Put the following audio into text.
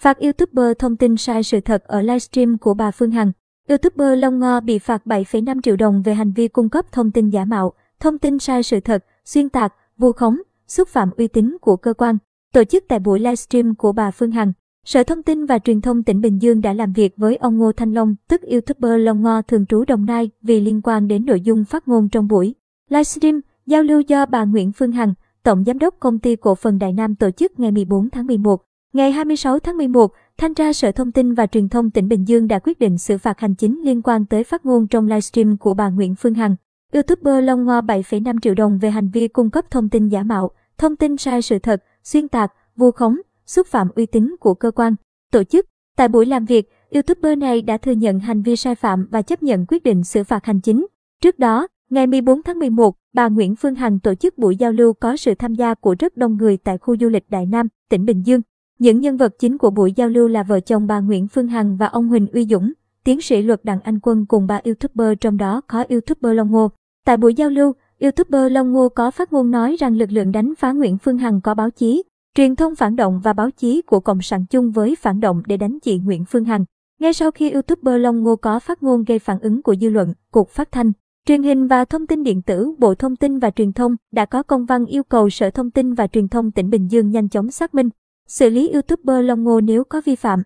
Phạt YouTuber thông tin sai sự thật ở livestream của bà Phương Hằng. YouTuber Long Ngo bị phạt 7,5 triệu đồng về hành vi cung cấp thông tin giả mạo, thông tin sai sự thật, xuyên tạc, vu khống, xúc phạm uy tín của cơ quan, tổ chức tại buổi livestream của bà Phương Hằng. Sở Thông tin và Truyền thông tỉnh Bình Dương đã làm việc với ông Ngô Thanh Long, tức YouTuber Long Ngo thường trú Đồng Nai vì liên quan đến nội dung phát ngôn trong buổi livestream giao lưu do bà Nguyễn Phương Hằng, Tổng Giám đốc Công ty Cổ phần Đại Nam tổ chức ngày 14 tháng 11. Ngày 26 tháng 11, Thanh tra Sở Thông tin và Truyền thông tỉnh Bình Dương đã quyết định xử phạt hành chính liên quan tới phát ngôn trong livestream của bà Nguyễn Phương Hằng. YouTuber Long Ngo 7,5 triệu đồng về hành vi cung cấp thông tin giả mạo, thông tin sai sự thật, xuyên tạc, vu khống, xúc phạm uy tín của cơ quan, tổ chức. Tại buổi làm việc, YouTuber này đã thừa nhận hành vi sai phạm và chấp nhận quyết định xử phạt hành chính. Trước đó, ngày 14 tháng 11, bà Nguyễn Phương Hằng tổ chức buổi giao lưu có sự tham gia của rất đông người tại khu du lịch Đại Nam, tỉnh Bình Dương. Những nhân vật chính của buổi giao lưu là vợ chồng bà Nguyễn Phương Hằng và ông Huỳnh Uy Dũng, tiến sĩ luật Đặng Anh Quân cùng ba YouTuber trong đó có YouTuber Long Ngô. Tại buổi giao lưu, YouTuber Long Ngô có phát ngôn nói rằng lực lượng đánh phá Nguyễn Phương Hằng có báo chí, truyền thông phản động và báo chí của Cộng sản chung với phản động để đánh chị Nguyễn Phương Hằng. Ngay sau khi YouTuber Long Ngô có phát ngôn gây phản ứng của dư luận, Cục Phát thanh, Truyền hình và Thông tin Điện tử, Bộ Thông tin và Truyền thông đã có công văn yêu cầu Sở Thông tin và Truyền thông tỉnh Bình Dương nhanh chóng xác minh, xử lý YouTuber Long Ngô nếu có vi phạm.